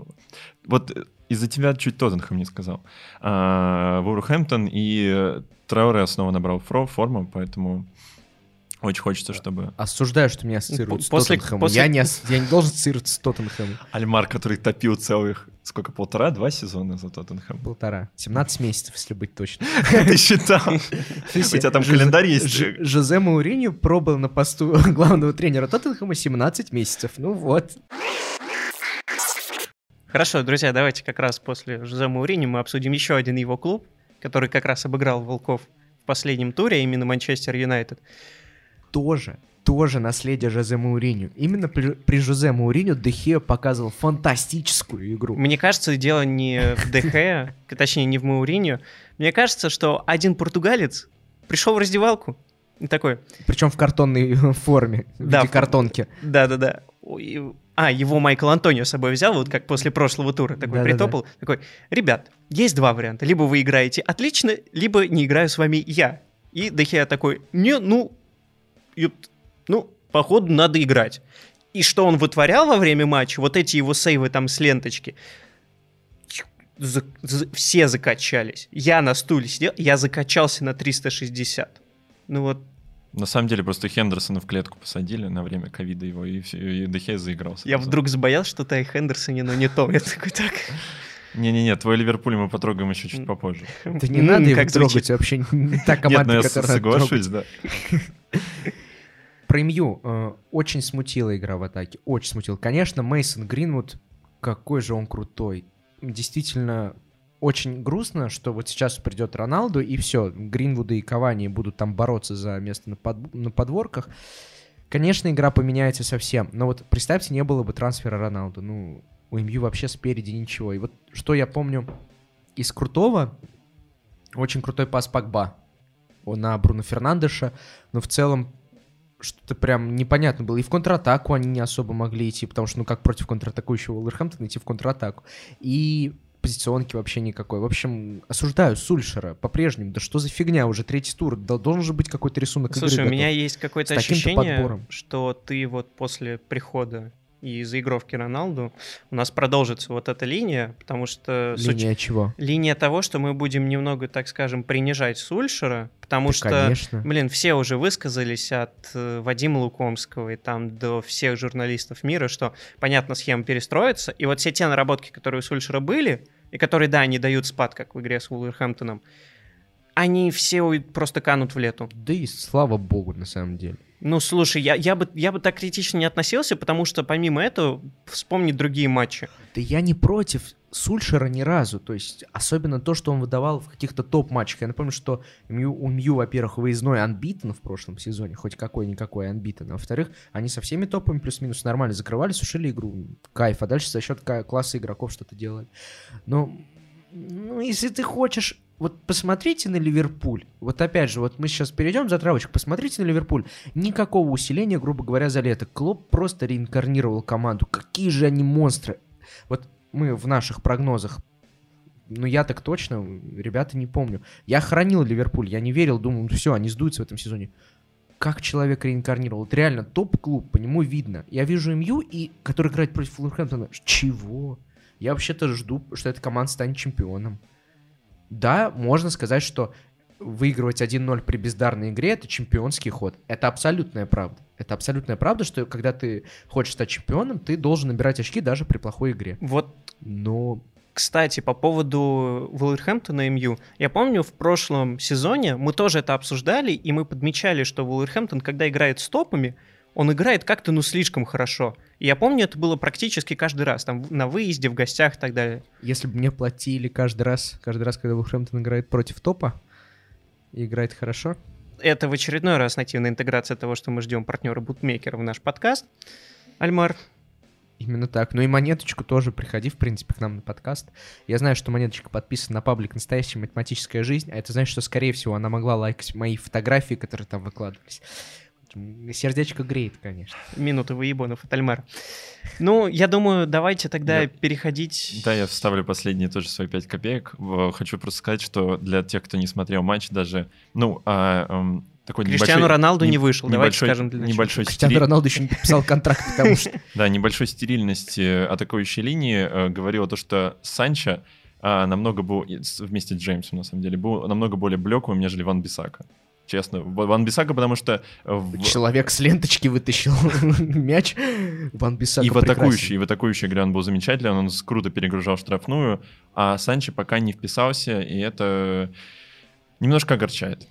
C: вот из-за тебя чуть Тоттенхэм не сказал. А, Вулверхэмптон и Трауре снова набрал фро, форму, поэтому очень хочется, чтобы...
A: Осуждаю, что меня ассоциируют после, с Тоттенхэмом. После... Я, не, я не должен ассоциироваться с Тоттенхэмом.
C: Альмар, который топил целых сколько, полтора-два сезона за Тоттенхэм?
A: Полтора. 17 месяцев, если быть точным.
C: Ты считал? У тебя там календарь есть?
A: Жозе Мауриньо пробыл на посту главного тренера Тоттенхэма 17 месяцев. Ну вот.
B: Хорошо, друзья, давайте как раз после Жозе Маурини мы обсудим еще один его клуб, который как раз обыграл Волков в последнем туре, именно Манчестер Юнайтед.
A: Тоже, тоже наследие Жозе Мауриньо. Именно при, при Жозе Мауриньо Дехе показывал фантастическую игру.
B: Мне кажется, дело не в ДХ, точнее, не в Мауриньо. Мне кажется, что один португалец пришел в раздевалку и такой,
A: Причем в картонной форме,
B: Да, в-
A: картонки.
B: да-да-да. А, его Майкл Антонио с собой взял, вот как после прошлого тура, такой
A: Да-да-да.
B: притопал, такой, ребят, есть два варианта, либо вы играете отлично, либо не играю с вами я. И Дехея такой, не, ну, ёпт, ну, походу, надо играть. И что он вытворял во время матча, вот эти его сейвы там с ленточки, за- за- все закачались. Я на стуле сидел, я закачался на 360. Ну вот,
C: На самом деле просто Хендерсона в клетку посадили на время ковида его, и, и Дехе заигрался.
B: я вдруг забоялся, что Тай Хендерсоне, но не то. Я такой, так...
C: Не-не-не, твой Ливерпуль мы потрогаем еще чуть попозже.
A: Да не надо его трогать вообще. Не та
C: Нет,
A: команда,
C: ну я с-
A: которая надо
C: соглашусь, да.
A: Про МЮ э, очень смутила игра в атаке, очень смутила. Конечно, Мейсон Гринвуд, какой же он крутой. Действительно, очень грустно, что вот сейчас придет Роналду, и все, Гринвуды и Кавани будут там бороться за место на, под- на подворках. Конечно, игра поменяется совсем, но вот представьте, не было бы трансфера Роналду. Ну, у МЮ вообще спереди ничего. И вот что я помню из крутого, очень крутой пас Пакба на Бруно Фернандеша, но в целом что-то прям непонятно было. И в контратаку они не особо могли идти, потому что, ну, как против контратакующего Уолверхэмптона идти в контратаку. И позиционки вообще никакой. В общем, осуждаю Сульшера по-прежнему. Да что за фигня, уже третий тур. Да, должен же быть какой-то рисунок игры
B: Слушай, у
A: готов.
B: меня есть какое-то ощущение,
A: подбором.
B: что ты вот после прихода и заигровки Роналду у нас продолжится вот эта линия, потому что с уч-
A: Линия чего?
B: линия того, что мы будем немного, так скажем, принижать Сульшера, потому
A: Да,
B: что,
A: конечно.
B: блин, все уже высказались от э, Вадима Лукомского и там до всех журналистов мира, что, понятно, схема перестроится, и вот все те наработки, которые у Сульшера были, и которые, да, они дают спад, как в игре с Вулверхэмптоном, они все просто канут в лету.
A: Да и слава богу, на самом деле.
B: Ну, слушай, я, я, бы, я бы так критично не относился, потому что помимо этого вспомнить другие матчи.
A: Да я не против Сульшера ни разу. То есть, особенно то, что он выдавал в каких-то топ-матчах. Я напомню, что Мью, у Мью, во-первых, выездной анбитен в прошлом сезоне, хоть какой-никакой анбитен. А во-вторых, они со всеми топами плюс-минус нормально закрывали, сушили игру. Кайф. А дальше за счет класса игроков что-то делали. Но, ну, если ты хочешь... Вот посмотрите на Ливерпуль. Вот опять же, вот мы сейчас перейдем за травочку. Посмотрите на Ливерпуль. Никакого усиления, грубо говоря, за лето. Клоп просто реинкарнировал команду. Какие же они монстры. Вот мы в наших прогнозах, ну я так точно, ребята, не помню. Я хранил Ливерпуль, я не верил, думал, ну все, они сдуются в этом сезоне. Как человек реинкарнировал? Вот реально топ-клуб, по нему видно. Я вижу МЮ, и, который играет против Вулверхэмптона. Чего? Я вообще-то жду, что эта команда станет чемпионом. Да, можно сказать, что выигрывать 1-0 при бездарной игре — это чемпионский ход. Это абсолютная правда. Это абсолютная правда, что когда ты хочешь стать чемпионом, ты должен набирать очки даже при плохой игре.
B: Вот
A: Но
B: Кстати, по поводу Вулверхэмптона и МЮ. Я помню, в прошлом сезоне мы тоже это обсуждали, и мы подмечали, что Вулверхэмптон, когда играет с топами, он играет как-то, ну, слишком хорошо. И я помню, это было практически каждый раз, там, на выезде, в гостях и так далее.
A: если бы мне платили каждый раз, каждый раз, когда Вулверхэмптон играет против топа, и играет хорошо,
B: Это в очередной раз нативная интеграция того, что мы ждем партнера бутмейкера в наш подкаст. Альмар,
A: Именно так. Ну и монеточку тоже приходи, в принципе, к нам на подкаст. Я знаю, что монеточка подписана на паблик «Настоящая математическая жизнь», а это значит, что, скорее всего, она могла лайкать мои фотографии, которые там выкладывались. Сердечко греет, конечно.
B: минуты выебонов от Альмара. Ну, я думаю, давайте тогда
C: Я-
B: переходить...
C: Да, я вставлю последние тоже свои 5 копеек. Хочу просто сказать, что для тех, кто не смотрел матч, даже, ну, а, эм, такой
B: Криштиану
C: небольшой-
B: Роналду не
C: не-
B: вышел, давайте
C: небольшой-
B: скажем для начала.
C: небольшой
A: Криштиану Роналду еще не подписал контракт, потому что...
C: Да, небольшой стерильности атакующей линии э, говорило то, что Санчо а, намного был, вместе с Джеймсом, на самом деле, был намного более блеклым, нежели Ван Бисака. Честно. Ван Бисака, потому что... В...
A: Человек с ленточки вытащил мяч. Ван Бисака
C: И в атакующей, и в атакующей игре он был замечательный, он круто перегружал штрафную, а Санчи пока не вписался, и это немножко огорчает.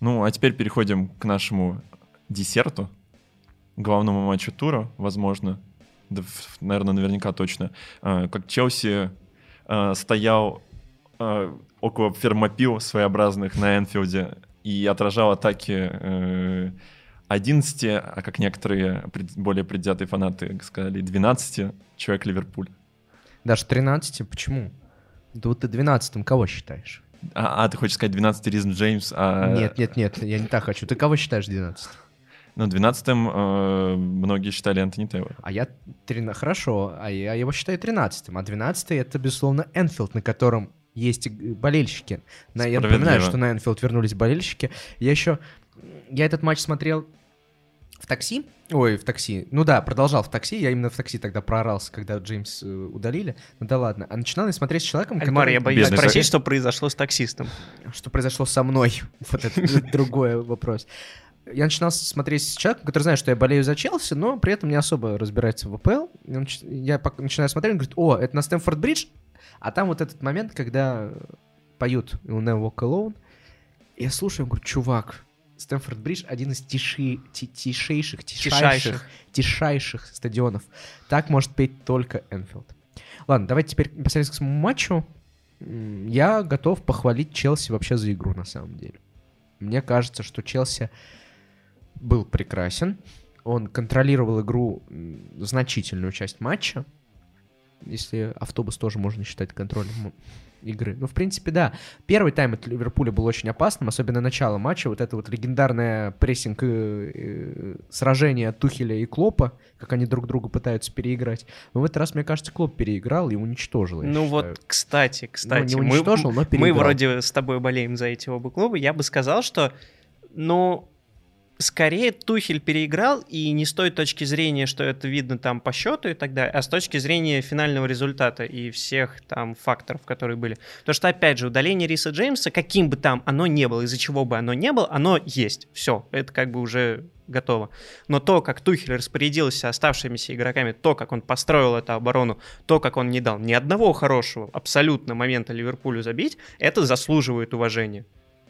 C: Ну, а теперь переходим к нашему десерту, главному матчу тура, возможно, да, наверное, наверняка точно. А, как Челси а, стоял а, около фермопил своеобразных на Энфилде и отражал атаки 11, э, а как некоторые более предвзятые фанаты сказали, 12 человек Ливерпуль.
A: Даже 13? Почему? Да вот ты 12 кого считаешь?
C: А, а ты хочешь сказать 12 Ризм Джеймс? А...
A: Нет, нет, нет, я не так хочу. Ты кого считаешь 12
C: Ну, 12-м э, многие считали Антони Тейлор.
A: А я... 13... Хорошо, а я его считаю 13-м. А 12-й — это, безусловно, Энфилд, на котором есть болельщики. На, я напоминаю, что на Энфилд вернулись болельщики. Я еще... Я этот матч смотрел в такси. Ой, в такси. Ну да, продолжал в такси. Я именно в такси тогда проорался, когда Джеймс э, удалили. Ну да ладно. А начинал я смотреть с человеком,
B: Альмар, который... я боюсь Бедный спросить, что произошло с таксистом.
A: Что произошло со мной. Вот это другой вопрос. Я начинал смотреть с человеком, который знает, что я болею за Челси, но при этом не особо разбирается в ВПЛ. Я начинаю смотреть, он говорит, о, это на Стэнфорд Бридж, а там вот этот момент, когда поют «You'll never walk alone», я слушаю, говорю, чувак, Стэнфорд Бридж один из тиши, ти, тишейших, тишайших, тишайших стадионов. Так может петь только Энфилд. Ладно, давайте теперь непосредственно к самому матчу. Я готов похвалить Челси вообще за игру, на самом деле. Мне кажется, что Челси был прекрасен. Он контролировал игру значительную часть матча. Если автобус тоже можно считать контролем игры. Ну, в принципе, да. Первый тайм от Ливерпуля был очень опасным, особенно начало матча. Вот это вот легендарное прессинг э, э, сражение Тухеля и Клопа, как они друг друга пытаются переиграть. Но в этот раз, мне кажется, Клоп переиграл и уничтожил.
B: Ну вот, кстати, кстати. Ну, не уничтожил, мы, но переиграл. Мы вроде с тобой болеем за эти оба клуба. Я бы сказал, что, ну, скорее Тухель переиграл, и не с той точки зрения, что это видно там по счету и так далее, а с точки зрения финального результата и всех там факторов, которые были. Потому что, опять же, удаление Риса Джеймса, каким бы там оно не было, из-за чего бы оно не было, оно есть. Все, это как бы уже готово. Но то, как Тухель распорядился оставшимися игроками, то, как он построил эту оборону, то, как он не дал ни одного хорошего абсолютно момента Ливерпулю забить, это заслуживает уважения.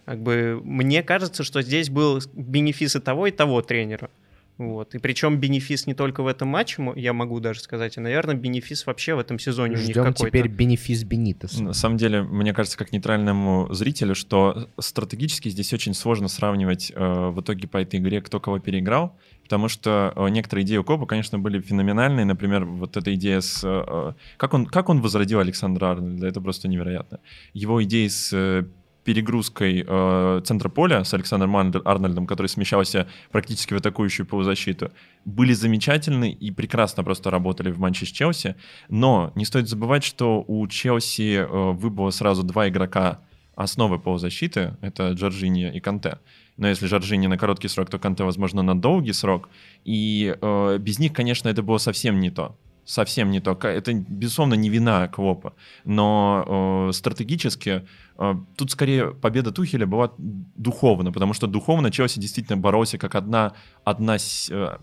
B: Как бы мне кажется, что здесь был бенефис и того, и того тренера. Вот. И причем бенефис не только в этом матче, я могу даже сказать, а, наверное, бенефис вообще в этом сезоне
A: Ждем у них какой-то. теперь бенефис Бенитес.
C: На самом деле, мне кажется, как нейтральному зрителю, что стратегически здесь очень сложно сравнивать э, в итоге по этой игре, кто кого переиграл, потому что э, некоторые идеи у Копа, конечно, были феноменальные. Например, вот эта идея с... Э, как, он, как он возродил Александра Арнольда, это просто невероятно. Его идеи с э, перегрузкой э, центра поля с Александром Арнольдом, который смещался практически в атакующую полузащиту, были замечательны и прекрасно просто работали в матче с Челси. Но не стоит забывать, что у Челси э, выбыло сразу два игрока основы полузащиты, это Джорджини и Канте. Но если Джорджини на короткий срок, то Канте, возможно, на долгий срок. И э, без них, конечно, это было совсем не то совсем не то. Это, безусловно, не вина Клопа, но э, стратегически а, тут скорее победа Тухеля была духовно, потому что духовно Челси действительно боролся как одна, одна э,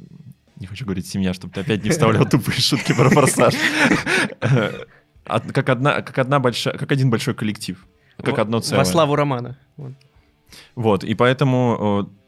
C: не хочу говорить семья, чтобы ты опять не вставлял тупые шутки про форсаж. Как одна, как одна большая, как один большой коллектив, как одно целое.
B: Во славу романа.
C: Вот, и поэтому э,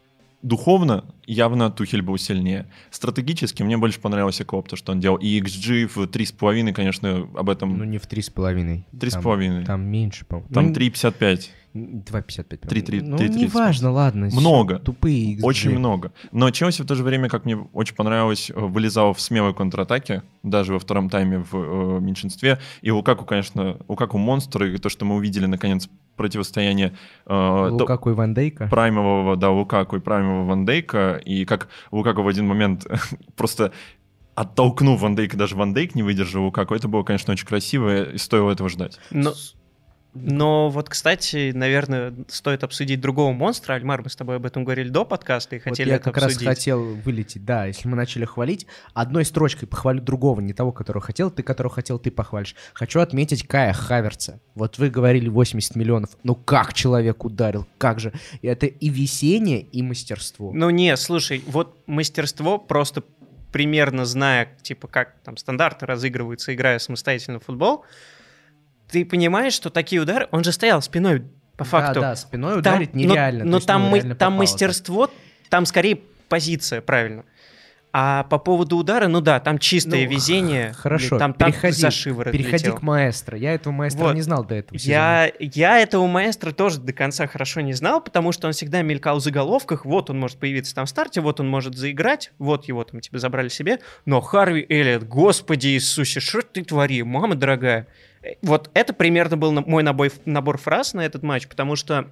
C: духовно явно Тухель был сильнее. Стратегически мне больше понравился Клоп, то, что он делал. И XG в 3,5, конечно, об этом...
A: Ну, не в 3,5.
C: 3,5.
A: Там, там меньше, по-моему.
C: Там ну, 3,55.
A: 2,55.
C: 3,
A: ну, 3, неважно, ладно.
C: Много.
A: Тупые XG.
C: Очень много. Но Челси в то же время, как мне очень понравилось, э, вылезал в смелой контратаке, даже во втором тайме в э, меньшинстве. И Лукаку, конечно, Лукаку монстр, и то, что мы увидели, наконец, противостояние...
A: Э, Лукаку и Ван Дейка?
C: Праймового, да, Лукаку и праймового Ван Дейка. И как Лукаку в один момент просто оттолкнув Ван Дейка, даже Ван Дейк не выдержал Лукаку. Это было, конечно, очень красиво, и стоило этого ждать.
B: Но Но вот, кстати, наверное, стоит обсудить другого монстра. Альмар, мы с тобой об этом говорили до подкаста и
A: Вот
B: хотели
A: я
B: это
A: как
B: обсудить.
A: раз хотел вылететь, да, если мы начали хвалить, одной строчкой похвалю другого, не того, которого хотел, ты которого хотел, ты похвалишь. Хочу отметить Кая Хаверца. Вот вы говорили 80 миллионов, ну как человек ударил, как же. И это и весение, и мастерство.
B: Ну не, слушай, вот мастерство просто примерно зная, типа, как там стандарты разыгрываются, играя самостоятельно в футбол, ты понимаешь, что такие удары, он же стоял спиной по факту.
A: Да, да, спиной
B: Там-
A: ударить
B: но-
A: нереально.
B: Но,
A: есть,
B: там,
A: ну,
B: мы- там
A: попало
B: мастерство, там скорее позиция, правильно. А по поводу удара, ну да, там чистое
A: Ну,
B: везение.
A: Хорошо,
B: там, там
A: переходи,
B: за шиворот
A: переходи
B: летел.
A: к маэстро. Я этого маэстро
B: Вот.
A: не знал до этого сезона.
B: Я, я этого маэстро тоже до конца хорошо не знал, потому что он всегда мелькал в заголовках. Вот он может появиться там в старте, вот он может заиграть, вот его там тебе забрали себе. Но Харви Эллиот, господи Иисусе, что ты твори, мама дорогая. Э, Вот это примерно был мой набой, набор фраз на этот матч, потому что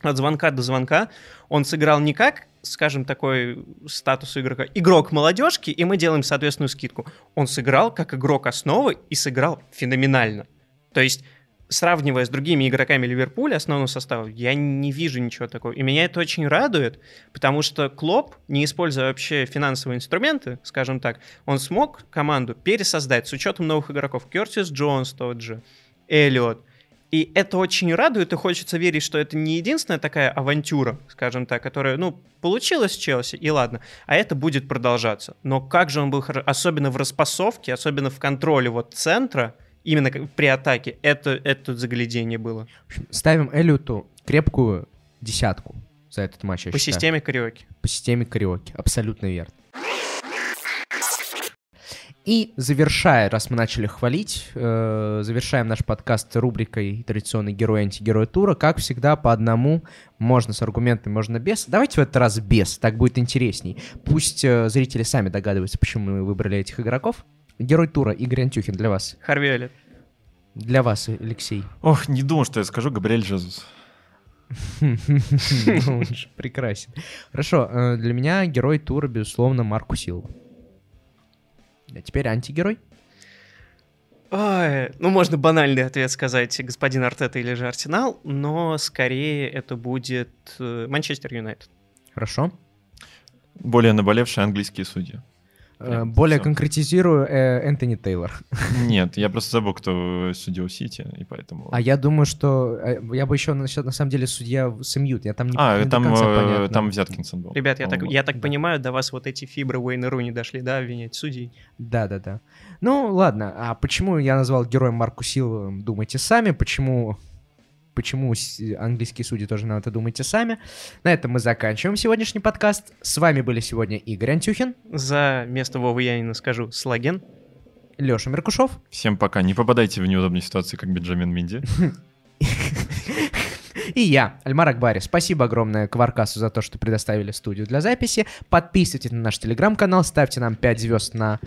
B: от звонка до звонка он сыграл не как, скажем, такой статус игрока, игрок молодежки, и мы делаем соответственную скидку. Он сыграл как игрок основы и сыграл феноменально. То есть сравнивая с другими игроками Ливерпуля, основного состава, я не вижу ничего такого. И меня это очень радует, потому что Клоп, не используя вообще финансовые инструменты, скажем так, он смог команду пересоздать с учетом новых игроков. Кертис Джонс тот же, Эллиот. И это очень радует, и хочется верить, что это не единственная такая авантюра, скажем так, которая, ну, получилась с Челси, и ладно, а это будет продолжаться. Но как же он был хорош, особенно в распасовке, особенно в контроле вот центра, именно при атаке, это, это заглядение было.
A: В общем, ставим Эллиоту крепкую десятку за этот матч,
B: По
A: считаю.
B: системе кариоки.
A: По системе кариоки. Абсолютно верно. И завершая, раз мы начали хвалить, э, завершаем наш подкаст рубрикой традиционный герой антигерой тура. Как всегда, по одному, можно с аргументами, можно без. Давайте в этот раз без, так будет интересней. Пусть э, зрители сами догадываются, почему мы выбрали этих игроков. Герой тура Игорь Антюхин для вас.
B: Харви.
A: Для вас, Алексей.
C: Ох, не думал, что я скажу Габриэль Жезус.
A: Ну, он же Прекрасен. Хорошо, э, для меня герой тура, безусловно, Марку Силва. А теперь антигерой.
B: Ой, ну, можно банальный ответ сказать, господин Артета или же Арсенал, но скорее это будет э, Манчестер Юнайтед.
A: Хорошо.
C: Более наболевшие английские судьи.
A: Э,
C: Прям
A: Более
C: всё.
A: конкретизирую, э, Энтони Тейлор.
C: Нет, я просто забыл, кто судил Сити, и поэтому...
A: А я думаю, что э, я бы еще на, на самом деле судья Сэмьют. Я там не,
C: А,
A: не
C: там, э, там Взяткинсон был.
B: Ребят, я так, я так
A: да.
B: понимаю, до вас вот эти фибры Уэйна Руни дошли, да, обвинять судей?
A: Да, да, да. Ну, ладно. А почему я назвал героем Марку Силва, думайте сами. Почему, почему английские судьи тоже надо, думайте сами. На этом мы заканчиваем сегодняшний подкаст. С вами были сегодня Игорь Антюхин,
B: За место Вовы Янина скажу Слаген.
A: Леша Меркушев.
C: Всем пока. Не попадайте в неудобные ситуации, как Бенджамин Минди.
A: И я, Альмар Акбари. Спасибо огромное Кваркасу за то, что предоставили студию для записи. Подписывайтесь на наш телеграм-канал, ставьте нам 5 звезд на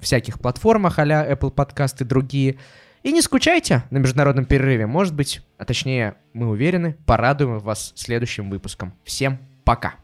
A: всяких платформах а Apple Podcast и другие. И не скучайте на международном перерыве. Может быть, а точнее, мы уверены, порадуем вас следующим выпуском. Всем пока!